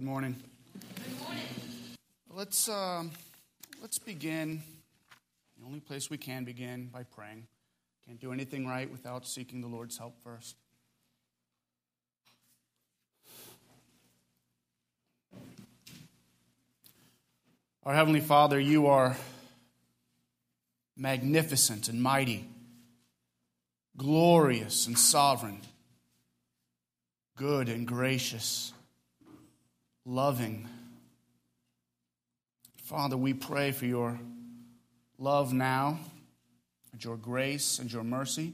Good morning. Let's, um, let's begin. The only place we can begin by praying. Can't do anything right without seeking the Lord's help first. Our Heavenly Father, you are magnificent and mighty, glorious and sovereign, good and gracious loving. Father, we pray for your love now, and your grace and your mercy,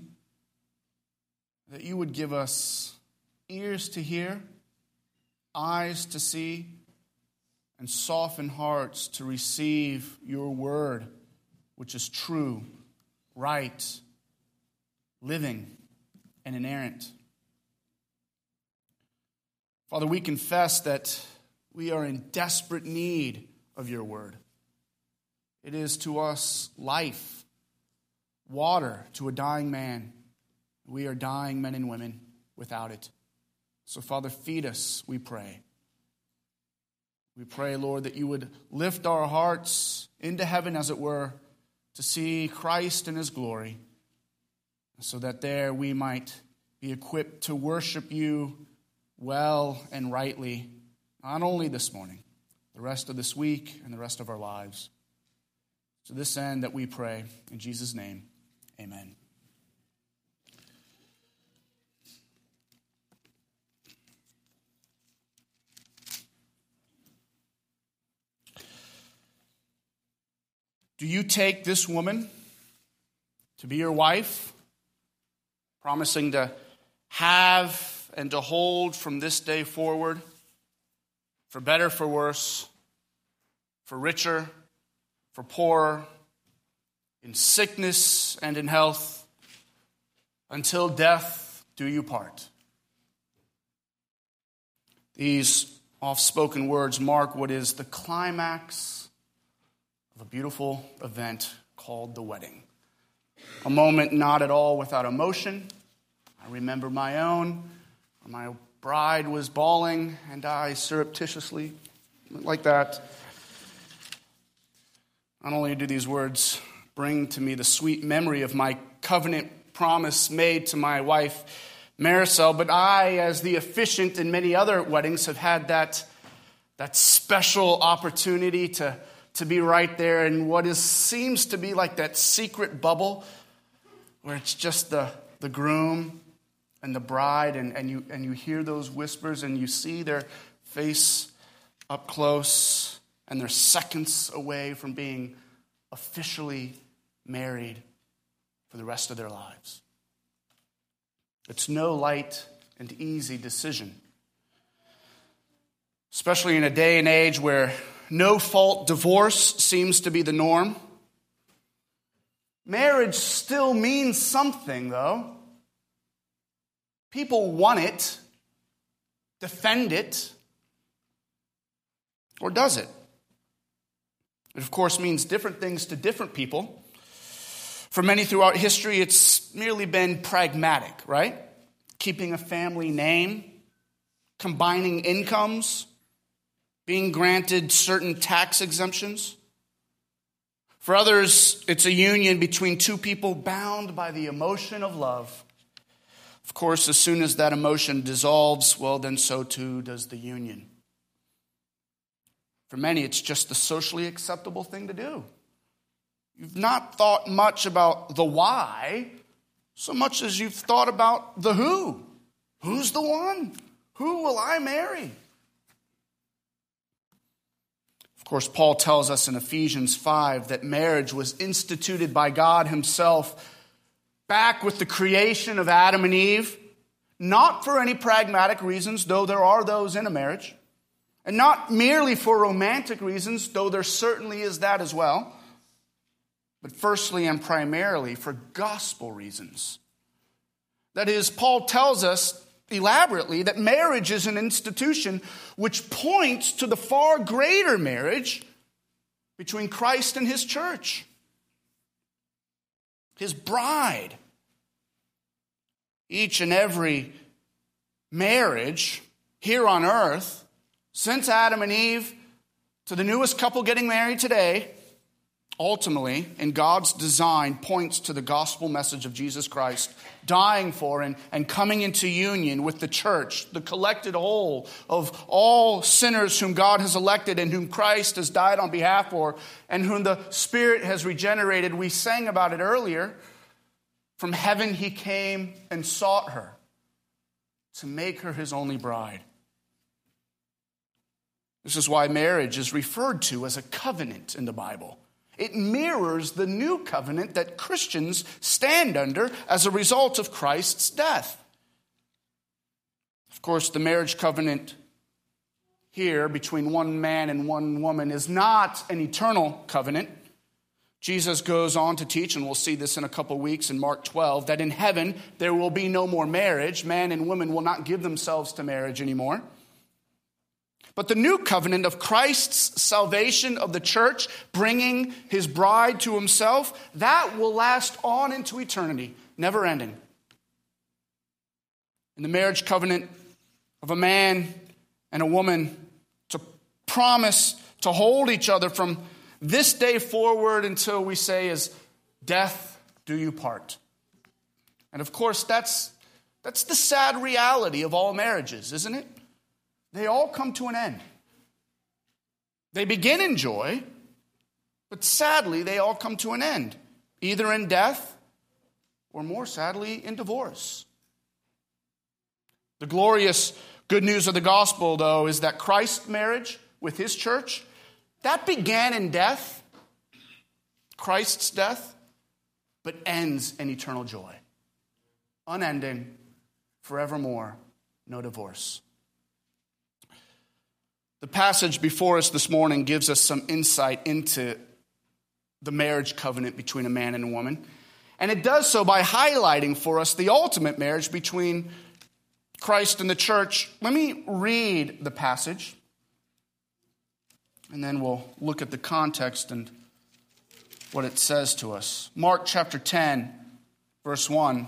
that you would give us ears to hear, eyes to see, and soften hearts to receive your word, which is true, right, living, and inerrant. Father, we confess that we are in desperate need of your word. It is to us life, water to a dying man. We are dying men and women without it. So, Father, feed us, we pray. We pray, Lord, that you would lift our hearts into heaven, as it were, to see Christ in his glory, so that there we might be equipped to worship you well and rightly not only this morning, the rest of this week and the rest of our lives. To this end that we pray, in Jesus' name, amen. Do you take this woman to be your wife, promising to have and to hold from this day forward? For better, for worse, for richer, for poorer, in sickness and in health, until death do you part. These oft spoken words mark what is the climax of a beautiful event called the wedding. A moment not at all without emotion. I remember my own, my bride was bawling, and I surreptitiously, like that. Not only do these words bring to me the sweet memory of my covenant promise made to my wife, Marisol, but I, as the officiant in many other weddings, have had that, that special opportunity to, to be right there in what is, seems to be like that secret bubble where it's just the, the groom and the bride, and, and, you, and you hear those whispers and you see their face up close, and they're seconds away from being officially married for the rest of their lives. It's no light and easy decision, especially in a day and age where no fault divorce seems to be the norm. Marriage still means something, though. People want it, defend it, or does it? It, of course, means different things to different people. For many throughout history, it's merely been pragmatic, right? Keeping a family name, combining incomes, being granted certain tax exemptions. For others, it's a union between two people bound by the emotion of love of course, as soon as that emotion dissolves, well, then so too does the union. For many, it's just the socially acceptable thing to do. You've not thought much about the why so much as you've thought about the who. Who's the one? Who will I marry? Of course, Paul tells us in Ephesians 5 that marriage was instituted by God Himself back with the creation of Adam and Eve, not for any pragmatic reasons, though there are those in a marriage, and not merely for romantic reasons, though there certainly is that as well, but firstly and primarily for gospel reasons. That is, Paul tells us elaborately that marriage is an institution which points to the far greater marriage between Christ and his church his bride. Each and every marriage here on earth Since Adam and Eve to the newest couple getting married today, ultimately, in God's design, points to the gospel message of Jesus Christ dying for and, and coming into union with the church, the collected whole of all sinners whom God has elected and whom Christ has died on behalf for, and whom the Spirit has regenerated. We sang about it earlier. From heaven he came and sought her to make her his only bride. This is why marriage is referred to as a covenant in the Bible. It mirrors the new covenant that Christians stand under as a result of Christ's death. Of course, the marriage covenant here between one man and one woman is not an eternal covenant. Jesus goes on to teach, and we'll see this in a couple weeks in Mark 12, that in heaven there will be no more marriage. Man and woman will not give themselves to marriage anymore. But the new covenant of Christ's salvation of the church, bringing his bride to himself, that will last on into eternity, never ending. In the marriage covenant of a man and a woman to promise to hold each other from this day forward until we say, is death do you part. And of course, that's, that's the sad reality of all marriages, isn't it? They all come to an end. They begin in joy, but sadly, they all come to an end, either in death or more sadly, in divorce. The glorious good news of the gospel, though, is that Christ's marriage with his church, that began in death, Christ's death, but ends in eternal joy. Unending, forevermore, no divorce. The passage before us this morning gives us some insight into the marriage covenant between a man and a woman. And it does so by highlighting for us the ultimate marriage between Christ and the church. Let me read the passage, and then we'll look at the context and what it says to us. Mark chapter 10, verse 1.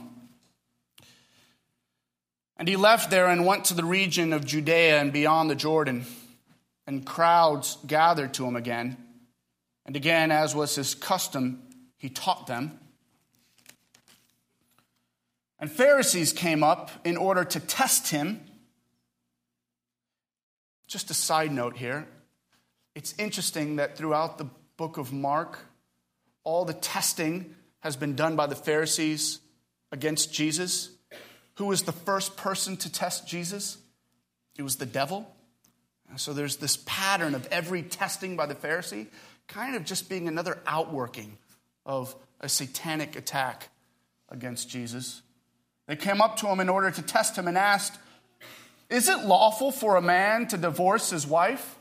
And he left there and went to the region of Judea and beyond the Jordan and crowds gathered to him again. And again, as was his custom, he taught them. And Pharisees came up in order to test him. Just a side note here. It's interesting that throughout the book of Mark, all the testing has been done by the Pharisees against Jesus. Who was the first person to test Jesus? It was the devil. So there's this pattern of every testing by the Pharisee kind of just being another outworking of a satanic attack against Jesus. They came up to him in order to test him and asked, Is it lawful for a man to divorce his wife?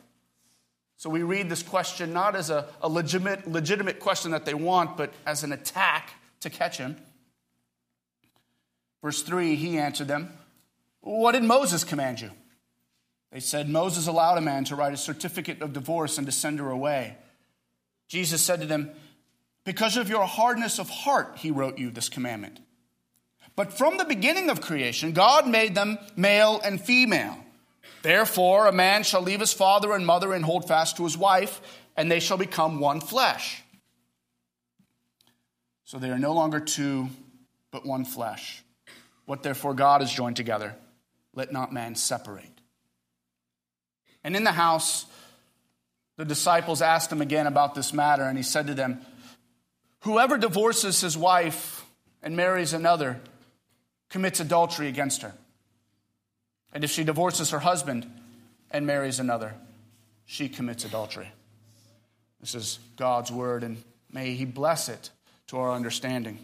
So we read this question not as a, a legitimate, legitimate question that they want, but as an attack to catch him. Verse 3 He answered them, What did Moses command you? They said, Moses allowed a man to write a certificate of divorce and to send her away. Jesus said to them, Because of your hardness of heart, he wrote you this commandment. But from the beginning of creation, God made them male and female. Therefore, a man shall leave his father and mother and hold fast to his wife, and they shall become one flesh. So they are no longer two, but one flesh. What therefore God has joined together, let not man separate. And in the house, the disciples asked him again about this matter, and he said to them, Whoever divorces his wife and marries another commits adultery against her. And if she divorces her husband and marries another, she commits adultery. This is God's word, and may He bless it to our understanding.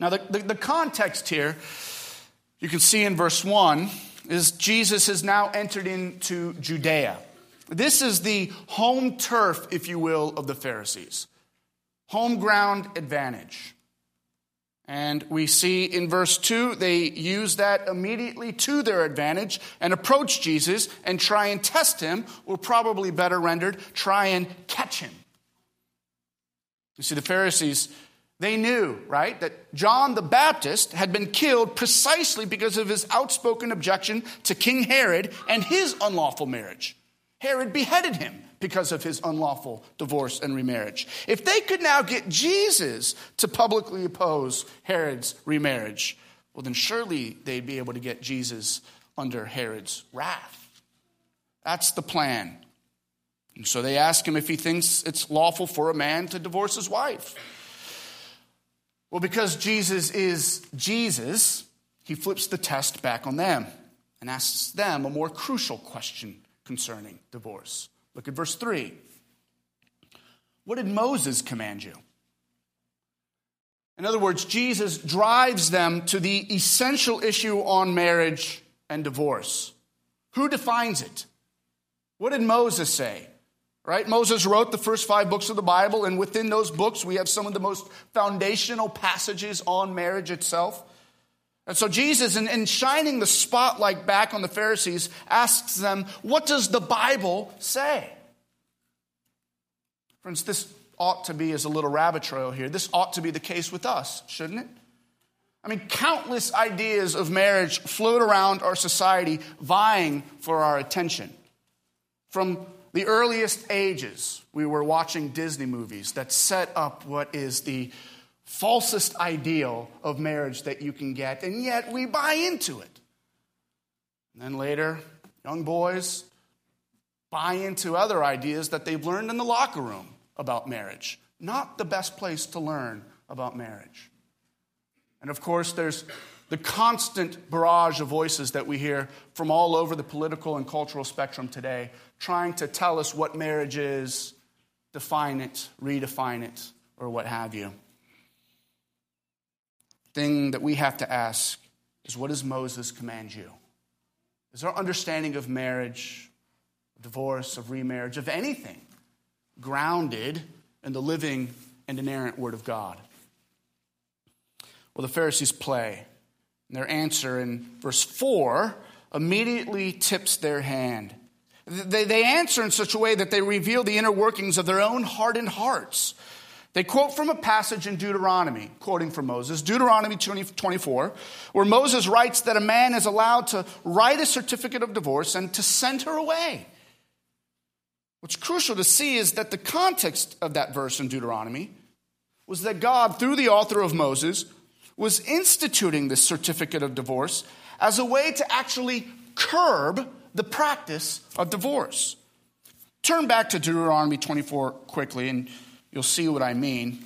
Now, the, the, the context here, you can see in verse 1 is Jesus has now entered into Judea. This is the home turf, if you will, of the Pharisees. Home ground advantage. And we see in verse 2, they use that immediately to their advantage and approach Jesus and try and test him, or probably better rendered, try and catch him. You see, the Pharisees, They knew, right, that John the Baptist had been killed precisely because of his outspoken objection to King Herod and his unlawful marriage. Herod beheaded him because of his unlawful divorce and remarriage. If they could now get Jesus to publicly oppose Herod's remarriage, well, then surely they'd be able to get Jesus under Herod's wrath. That's the plan. And so they ask him if he thinks it's lawful for a man to divorce his wife. Well, because Jesus is Jesus, he flips the test back on them and asks them a more crucial question concerning divorce. Look at verse 3. What did Moses command you? In other words, Jesus drives them to the essential issue on marriage and divorce. Who defines it? What did Moses say? Right? Moses wrote the first five books of the Bible, and within those books, we have some of the most foundational passages on marriage itself. And so Jesus, in, in, shining the spotlight back on the Pharisees, asks them, What does the Bible say? Friends, this ought to be as a little rabbit trail here. This ought to be the case with us, shouldn't it? I mean, countless ideas of marriage float around our society, vying for our attention. From the earliest ages, we were watching Disney movies that set up what is the falsest ideal of marriage that you can get, and yet we buy into it. And then later, young boys buy into other ideas that they've learned in the locker room about marriage. Not the best place to learn about marriage. And of course, there's the constant barrage of voices that we hear from all over the political and cultural spectrum today, trying to tell us what marriage is, define it, redefine it, or what have you. Thing that we have to ask is what does Moses command you? Is our understanding of marriage, of divorce, of remarriage, of anything grounded in the living and inerrant Word of God? Well, the Pharisees play. And their answer in verse 4 immediately tips their hand. They, they answer in such a way that they reveal the inner workings of their own hardened hearts. They quote from a passage in Deuteronomy, quoting from Moses, Deuteronomy 20, 24, where Moses writes that a man is allowed to write a certificate of divorce and to send her away. What's crucial to see is that the context of that verse in Deuteronomy was that God, through the author of Moses, was instituting this certificate of divorce as a way to actually curb the practice of divorce. Turn back to Deuteronomy 24 quickly, and you'll see what I mean.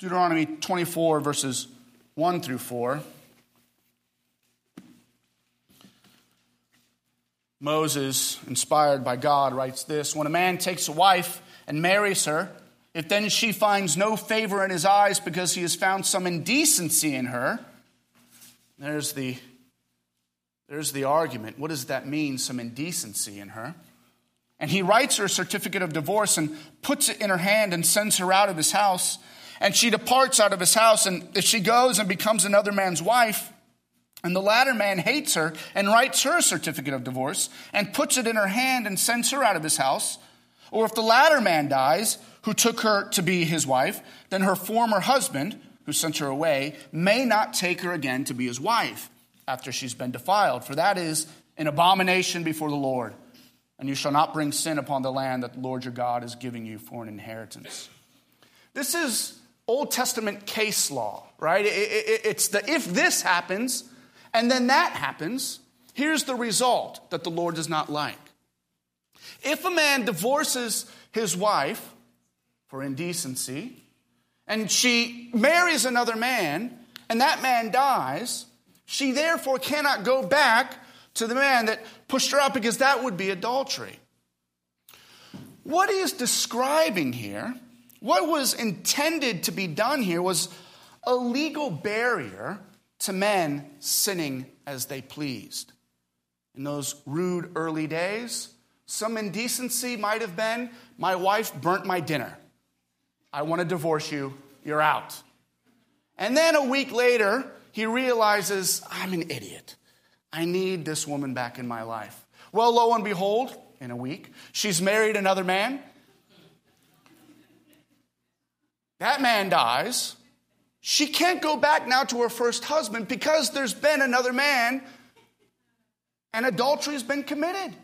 Deuteronomy 24, verses 1 through 4. Moses, inspired by God, writes this When a man takes a wife and marries her, if then she finds no favor in his eyes because he has found some indecency in her, there's the, there's the argument. What does that mean, some indecency in her? And he writes her a certificate of divorce and puts it in her hand and sends her out of his house. And she departs out of his house. And if she goes and becomes another man's wife, and the latter man hates her and writes her a certificate of divorce and puts it in her hand and sends her out of his house, or if the latter man dies, who took her to be his wife, then her former husband, who sent her away, may not take her again to be his wife after she's been defiled, for that is an abomination before the Lord. And you shall not bring sin upon the land that the Lord your God is giving you for an inheritance. This is Old Testament case law, right? It's the if this happens and then that happens, here's the result that the Lord does not like. If a man divorces his wife, for indecency, and she marries another man, and that man dies, she therefore cannot go back to the man that pushed her out because that would be adultery. What he is describing here, what was intended to be done here, was a legal barrier to men sinning as they pleased. In those rude early days, some indecency might have been my wife burnt my dinner. I want to divorce you. You're out. And then a week later, he realizes, I'm an idiot. I need this woman back in my life. Well, lo and behold, in a week, she's married another man. That man dies. She can't go back now to her first husband because there's been another man and adultery has been committed.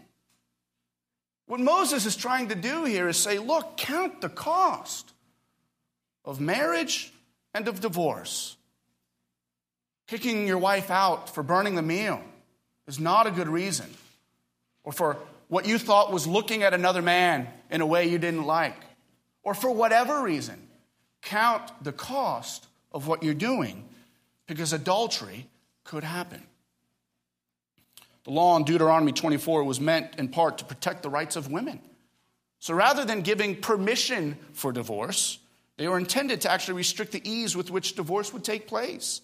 What Moses is trying to do here is say, look, count the cost of marriage and of divorce. Kicking your wife out for burning the meal is not a good reason, or for what you thought was looking at another man in a way you didn't like, or for whatever reason. Count the cost of what you're doing because adultery could happen. The law in Deuteronomy 24 was meant in part to protect the rights of women. So rather than giving permission for divorce, they were intended to actually restrict the ease with which divorce would take place.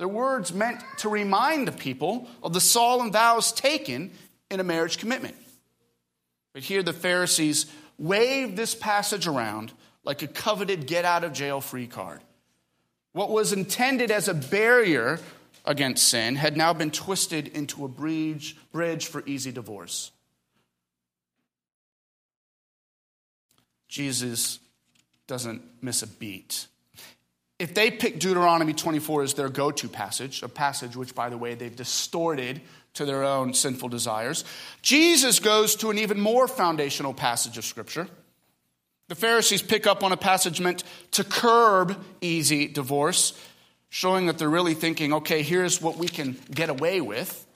Their words meant to remind the people of the solemn vows taken in a marriage commitment. But here the Pharisees waved this passage around like a coveted get out of jail free card. What was intended as a barrier against sin had now been twisted into a bridge, bridge for easy divorce. Jesus doesn't miss a beat. If they pick Deuteronomy 24 as their go to passage, a passage which, by the way, they've distorted to their own sinful desires, Jesus goes to an even more foundational passage of Scripture. The Pharisees pick up on a passage meant to curb easy divorce showing that they're really thinking, okay, here's what we can get away with.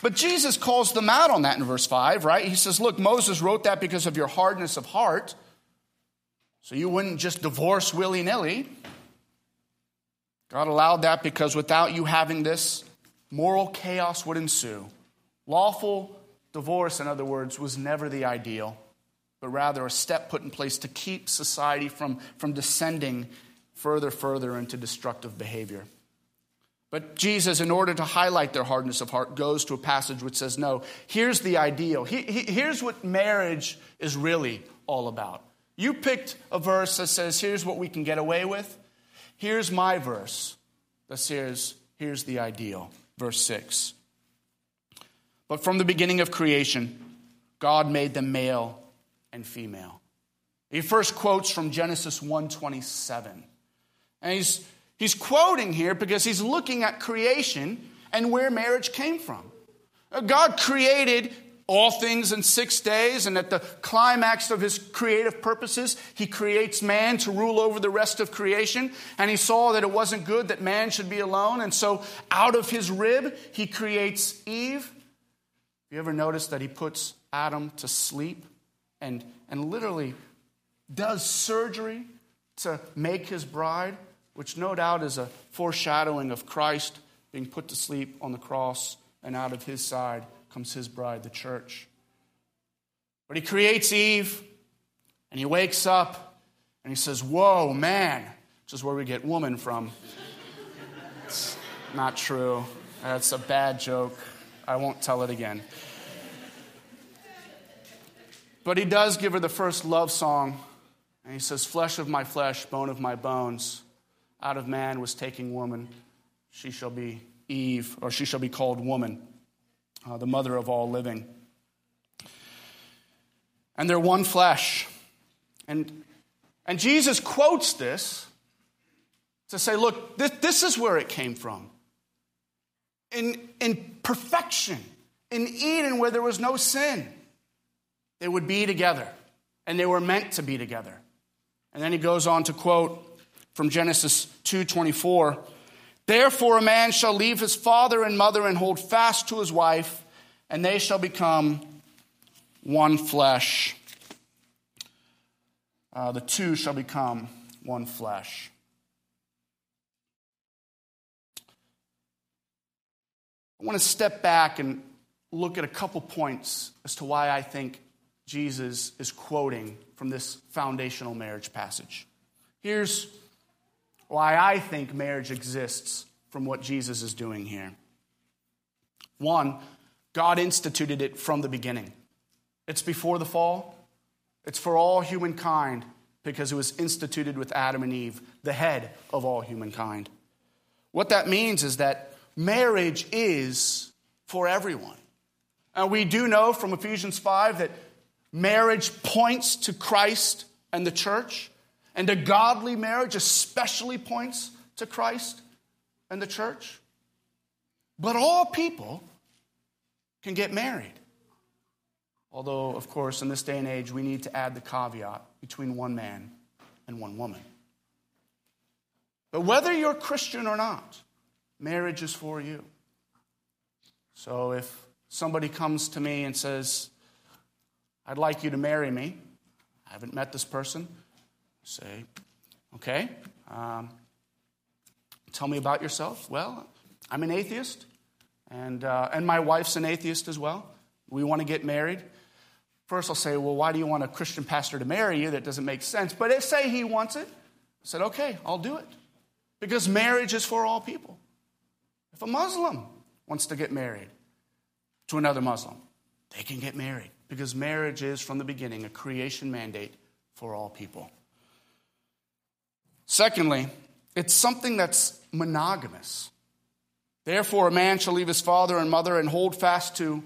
But Jesus calls them out on that in verse 5, right? He says, Look, Moses wrote that because of your hardness of heart. So you wouldn't just divorce willy nilly. God allowed that because without you having this, moral chaos would ensue. Lawful divorce, in other words, was never the ideal, but rather a step put in place to keep society from, from descending further, further into destructive behavior. But Jesus, in order to highlight their hardness of heart, goes to a passage which says, No, here's the ideal. here's what marriage is really all about. You picked a verse that says, Here's what we can get away with. Here's my verse that says, Here's the ideal. Verse 6. But from the beginning of creation, God made them male and female. He first quotes from Genesis 127. And he's, he's quoting here because he's looking at creation and where marriage came from. God created all things in six days, and at the climax of his creative purposes, he creates man to rule over the rest of creation. And he saw that it wasn't good that man should be alone, and so out of his rib, he creates Eve. You ever notice that he puts Adam to sleep and, and literally does surgery to make his bride? which no doubt is a foreshadowing of Christ being put to sleep on the cross, and out of his side comes his bride, the church. But he creates Eve, and he wakes up, and he says, Whoa, man, which is where we get woman from. It's not true. That's a bad joke. I won't tell it again. But he does give her the first love song, and he says, Flesh of my flesh, bone of my bones out of man was taking woman. She shall be Eve, or she shall be called woman, uh, the mother of all living. And they're one flesh. And, and Jesus quotes this to say, look, this, this is where it came from. In, in perfection, in Eden, where there was no sin, they would be together, and they were meant to be together. And then he goes on to quote from Genesis 2:24. Therefore a man shall leave his father and mother and hold fast to his wife, and they shall become one flesh. Uh, the two shall become one flesh. I want to step back and look at a couple points as to why I think Jesus is quoting from this foundational marriage passage. Here's why I think marriage exists from what Jesus is doing here. One, God instituted it from the beginning. It's before the fall, it's for all humankind because it was instituted with Adam and Eve, the head of all humankind. What that means is that marriage is for everyone. And we do know from Ephesians 5 that marriage points to Christ and the church. And a godly marriage especially points to Christ and the church. But all people can get married. Although, of course, in this day and age, we need to add the caveat between one man and one woman. But whether you're Christian or not, marriage is for you. So if somebody comes to me and says, I'd like you to marry me, I haven't met this person, say, okay, um, tell me about yourself. Well, I'm an atheist, and, uh, and my wife's an atheist as well. We want to get married. First, I'll say, well, why do you want a Christian pastor to marry you? That doesn't make sense. But if, say he wants it, I said, okay, I'll do it. Because marriage is for all people. If a Muslim wants to get married to another Muslim, they can get married. Because marriage is, from the beginning, a creation mandate for all people. Secondly, it's something that's monogamous. Therefore, a man shall leave his father and mother and hold fast to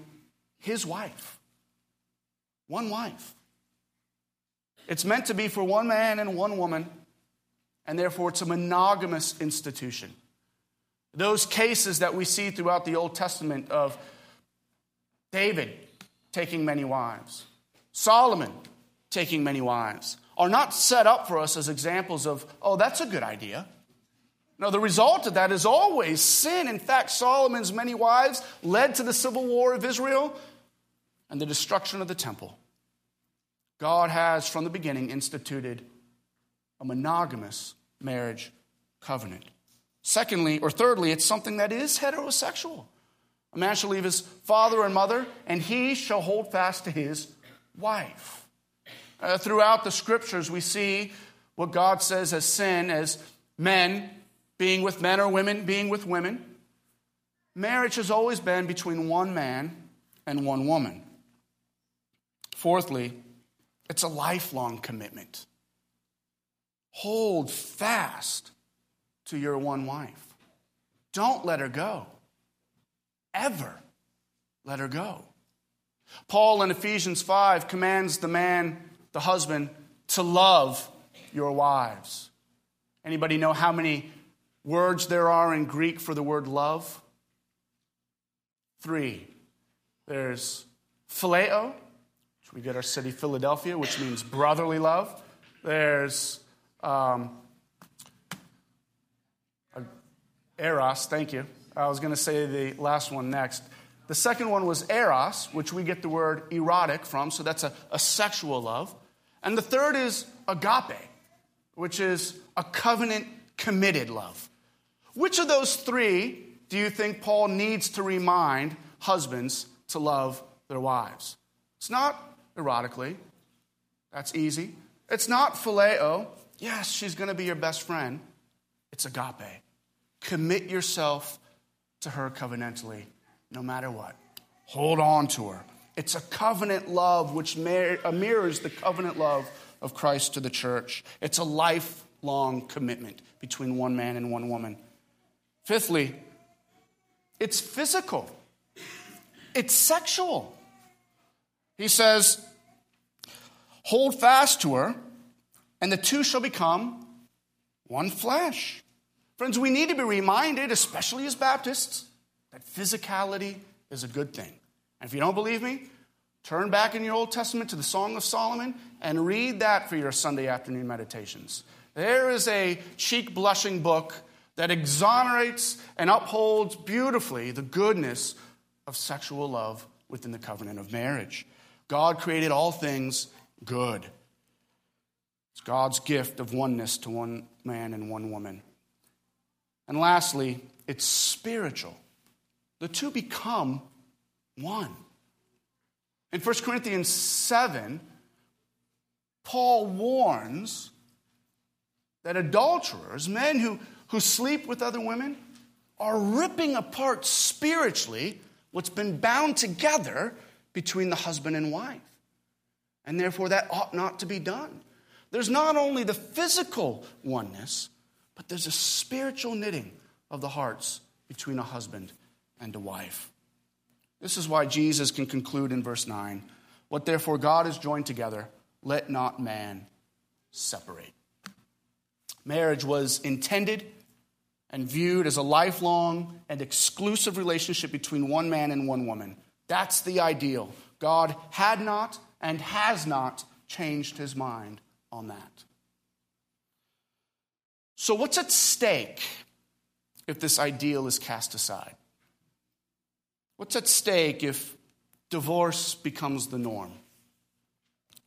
his wife one wife. It's meant to be for one man and one woman, and therefore it's a monogamous institution. Those cases that we see throughout the Old Testament of David taking many wives, Solomon taking many wives, are not set up for us as examples of, oh, that's a good idea. No, the result of that is always sin. In fact, Solomon's many wives led to the civil war of Israel and the destruction of the temple. God has, from the beginning, instituted a monogamous marriage covenant. Secondly, or thirdly, it's something that is heterosexual. A man shall leave his father and mother, and he shall hold fast to his wife. Uh, throughout the scriptures, we see what God says as sin, as men being with men or women being with women. Marriage has always been between one man and one woman. Fourthly, it's a lifelong commitment. Hold fast to your one wife. Don't let her go. Ever let her go. Paul in Ephesians 5 commands the man, the husband, to love your wives. Anybody know how many words there are in Greek for the word love? Three. There's phileo, which we get our city, Philadelphia, which means brotherly love. There's um, eros, thank you. I was going to say the last one next. The second one was eros, which we get the word erotic from, so that's a, a sexual love. And the third is agape, which is a covenant committed love. Which of those three do you think Paul needs to remind husbands to love their wives? It's not erotically. That's easy. It's not phileo. Yes, she's going to be your best friend. It's agape. Commit yourself to her covenantally, no matter what. Hold on to her. It's a covenant love which uh, mirrors the covenant love of Christ to the church. It's a lifelong commitment between one man and one woman. Fifthly, it's physical, it's sexual. He says, Hold fast to her, and the two shall become one flesh. Friends, we need to be reminded, especially as Baptists, that physicality is a good thing. And if you don't believe me, turn back in your Old Testament to the Song of Solomon and read that for your Sunday afternoon meditations. There is a cheek blushing book that exonerates and upholds beautifully the goodness of sexual love within the covenant of marriage. God created all things good. It's God's gift of oneness to one man and one woman. And lastly, it's spiritual. The two become one. In 1 Corinthians 7, Paul warns that adulterers, men who, who sleep with other women, are ripping apart spiritually what's been bound together between the husband and wife. And therefore, that ought not to be done. There's not only the physical oneness, but there's a spiritual knitting of the hearts between a husband and a wife. This is why Jesus can conclude in verse 9 What therefore God has joined together, let not man separate. Marriage was intended and viewed as a lifelong and exclusive relationship between one man and one woman. That's the ideal. God had not and has not changed his mind on that. So, what's at stake if this ideal is cast aside? What's at stake if divorce becomes the norm?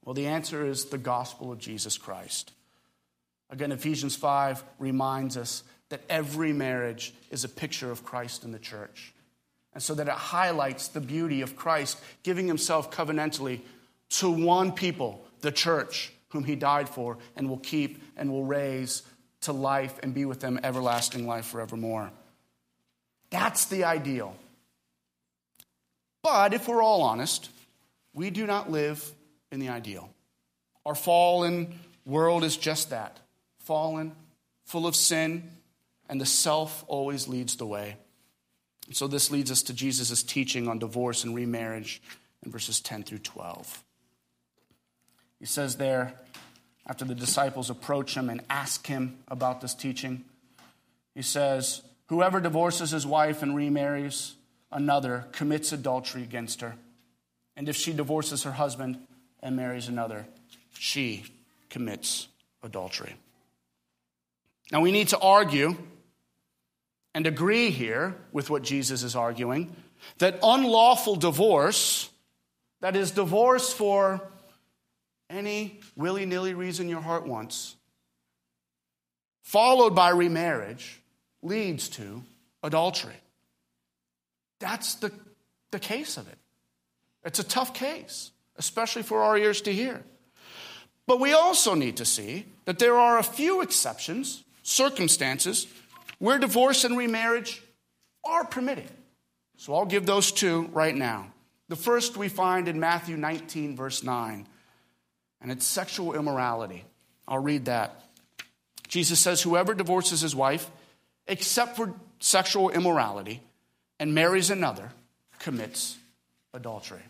Well, the answer is the gospel of Jesus Christ. Again, Ephesians 5 reminds us that every marriage is a picture of Christ in the church. And so that it highlights the beauty of Christ giving himself covenantally to one people, the church, whom he died for and will keep and will raise to life and be with them everlasting life forevermore. That's the ideal. But if we're all honest, we do not live in the ideal. Our fallen world is just that fallen, full of sin, and the self always leads the way. So, this leads us to Jesus' teaching on divorce and remarriage in verses 10 through 12. He says there, after the disciples approach him and ask him about this teaching, he says, Whoever divorces his wife and remarries another commits adultery against her. And if she divorces her husband and marries another, she commits adultery. Now, we need to argue and agree here with what Jesus is arguing that unlawful divorce, that is, divorce for any willy nilly reason your heart wants, followed by remarriage, leads to adultery. That's the, the case of it. It's a tough case, especially for our ears to hear. But we also need to see that there are a few exceptions, circumstances, where divorce and remarriage are permitted. So I'll give those two right now. The first we find in Matthew 19, verse 9 and it's sexual immorality. I'll read that. Jesus says, Whoever divorces his wife, except for sexual immorality, and marries another, commits adultery.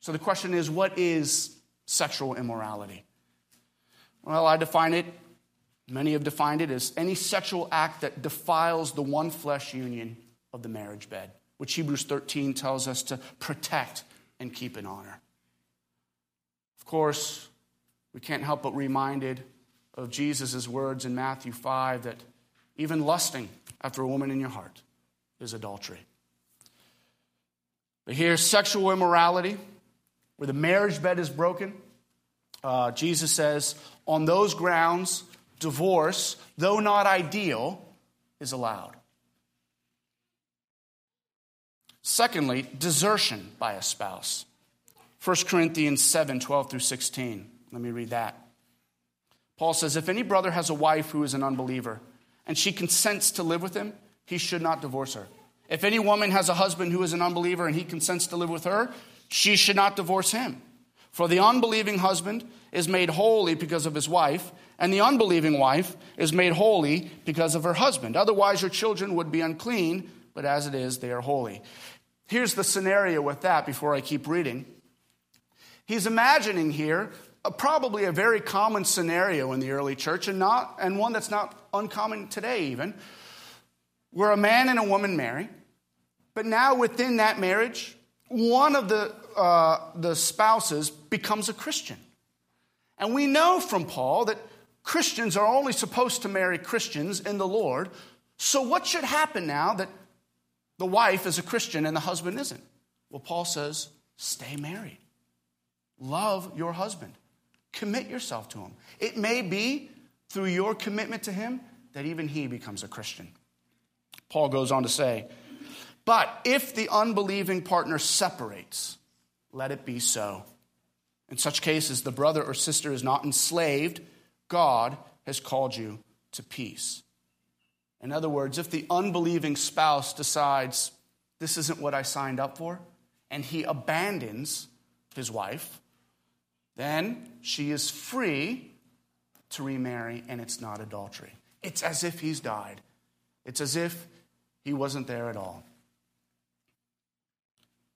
So the question is, what is sexual immorality? Well, I define it, many have defined it as any sexual act that defiles the one flesh union of the marriage bed, which Hebrews 13 tells us to protect and keep in honor. Of course, we can't help but reminded of Jesus' words in Matthew 5 that even lusting after a woman in your heart is adultery. But here, sexual immorality, where the marriage bed is broken, uh, Jesus says, on those grounds, divorce, though not ideal, is allowed. Secondly, desertion by a spouse. 1 Corinthians 7 12 through 16. Let me read that. Paul says, If any brother has a wife who is an unbeliever, and she consents to live with him, he should not divorce her. If any woman has a husband who is an unbeliever and he consents to live with her, she should not divorce him. For the unbelieving husband is made holy because of his wife, and the unbelieving wife is made holy because of her husband. Otherwise, your children would be unclean, but as it is, they are holy. Here's the scenario with that before I keep reading. He's imagining here a, probably a very common scenario in the early church and, not, and one that's not uncommon today, even, where a man and a woman marry, but now within that marriage, one of the, uh, the spouses becomes a Christian. And we know from Paul that Christians are only supposed to marry Christians in the Lord. So, what should happen now that the wife is a Christian and the husband isn't? Well, Paul says, stay married. Love your husband. Commit yourself to him. It may be through your commitment to him that even he becomes a Christian. Paul goes on to say, But if the unbelieving partner separates, let it be so. In such cases, the brother or sister is not enslaved. God has called you to peace. In other words, if the unbelieving spouse decides, This isn't what I signed up for, and he abandons his wife, then she is free to remarry, and it's not adultery. It's as if he's died, it's as if he wasn't there at all.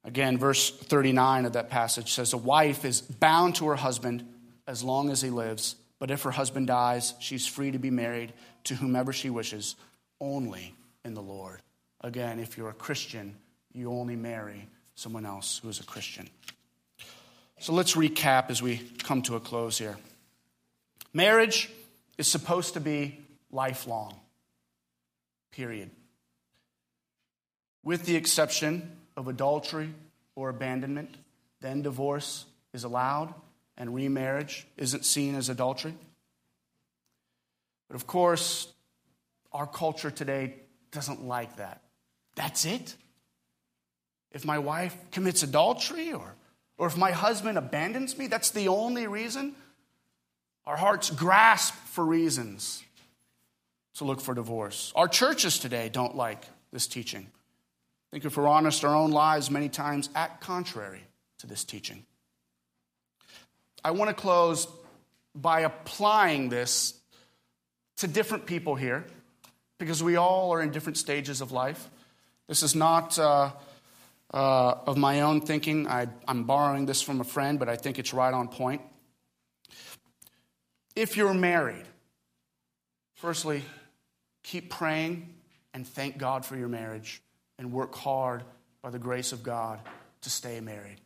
Again, verse 39 of that passage says, A wife is bound to her husband as long as he lives, but if her husband dies, she's free to be married to whomever she wishes, only in the Lord. Again, if you're a Christian, you only marry someone else who is a Christian. So let's recap as we come to a close here. Marriage is supposed to be lifelong, period. With the exception of adultery or abandonment, then divorce is allowed and remarriage isn't seen as adultery. But of course, our culture today doesn't like that. That's it. If my wife commits adultery or, or if my husband abandons me, that's the only reason. Our hearts grasp for reasons to look for divorce. Our churches today don't like this teaching. I think if we're honest, our own lives many times act contrary to this teaching. I want to close by applying this to different people here because we all are in different stages of life. This is not uh, uh, of my own thinking. I, I'm borrowing this from a friend, but I think it's right on point. If you're married, firstly, keep praying and thank God for your marriage and work hard by the grace of God to stay married.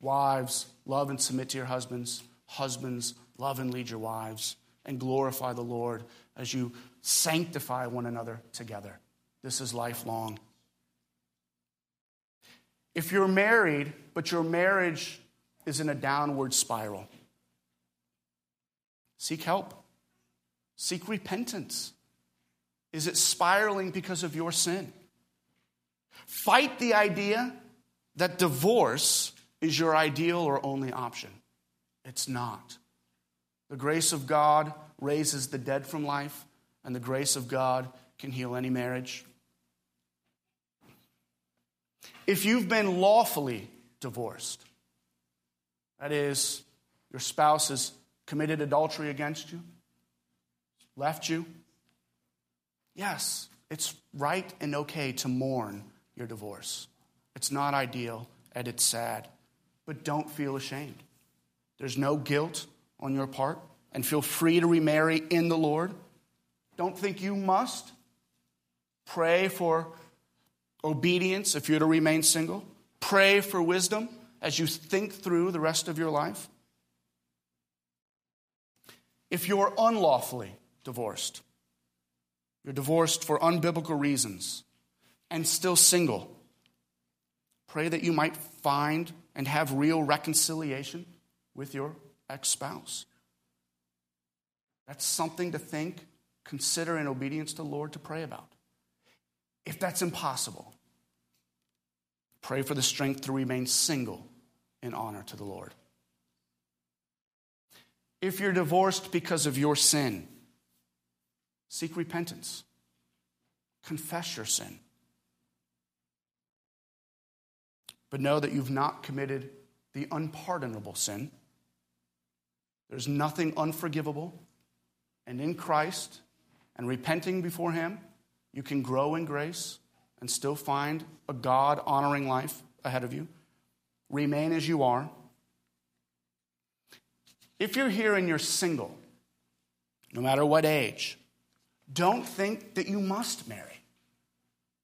Wives, love and submit to your husbands. Husbands, love and lead your wives. And glorify the Lord as you sanctify one another together. This is lifelong. If you're married, but your marriage is in a downward spiral, seek help. Seek repentance. Is it spiraling because of your sin? Fight the idea that divorce is your ideal or only option. It's not. The grace of God raises the dead from life, and the grace of God can heal any marriage. If you've been lawfully divorced, that is, your spouse has committed adultery against you, left you, yes, it's right and okay to mourn your divorce. It's not ideal and it's sad, but don't feel ashamed. There's no guilt on your part, and feel free to remarry in the Lord. Don't think you must. Pray for obedience if you're to remain single. Pray for wisdom as you think through the rest of your life. If you're unlawfully divorced, you're divorced for unbiblical reasons, and still single, pray that you might find and have real reconciliation with your ex spouse. That's something to think, consider in obedience to the Lord to pray about. If that's impossible, pray for the strength to remain single in honor to the Lord. If you're divorced because of your sin, seek repentance. Confess your sin. But know that you've not committed the unpardonable sin. There's nothing unforgivable. And in Christ and repenting before Him, you can grow in grace and still find a God honoring life ahead of you. Remain as you are. If you're here and you're single, no matter what age, don't think that you must marry.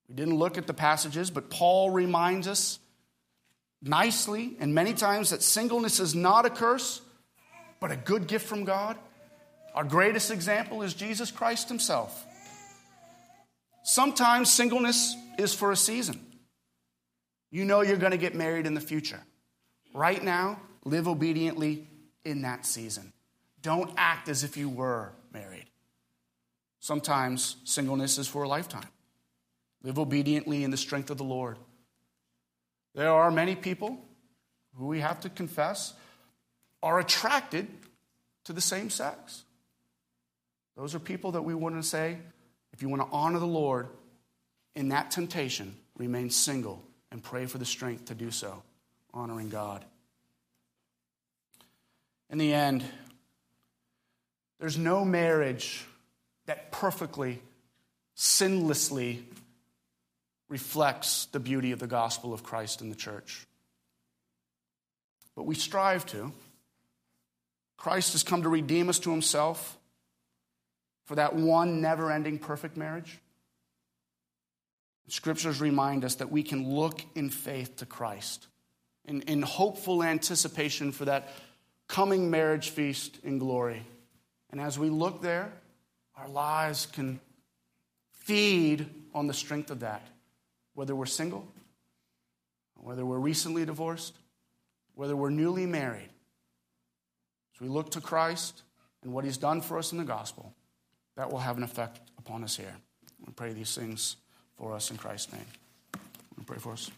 We didn't look at the passages, but Paul reminds us nicely and many times that singleness is not a curse, but a good gift from God. Our greatest example is Jesus Christ Himself. Sometimes singleness is for a season. You know you're going to get married in the future. Right now, live obediently in that season. Don't act as if you were married. Sometimes singleness is for a lifetime. Live obediently in the strength of the Lord. There are many people who we have to confess are attracted to the same sex. Those are people that we want to say, if you want to honor the Lord in that temptation, remain single and pray for the strength to do so, honoring God. In the end, there's no marriage that perfectly, sinlessly reflects the beauty of the gospel of Christ in the church. But we strive to. Christ has come to redeem us to himself for that one never ending perfect marriage. Scriptures remind us that we can look in faith to Christ in, in hopeful anticipation for that coming marriage feast in glory. And as we look there, our lives can feed on the strength of that, whether we're single, whether we're recently divorced, whether we're newly married. As we look to Christ and what he's done for us in the gospel, that will have an effect upon us here. We pray these things for us in Christ's name. We pray for us.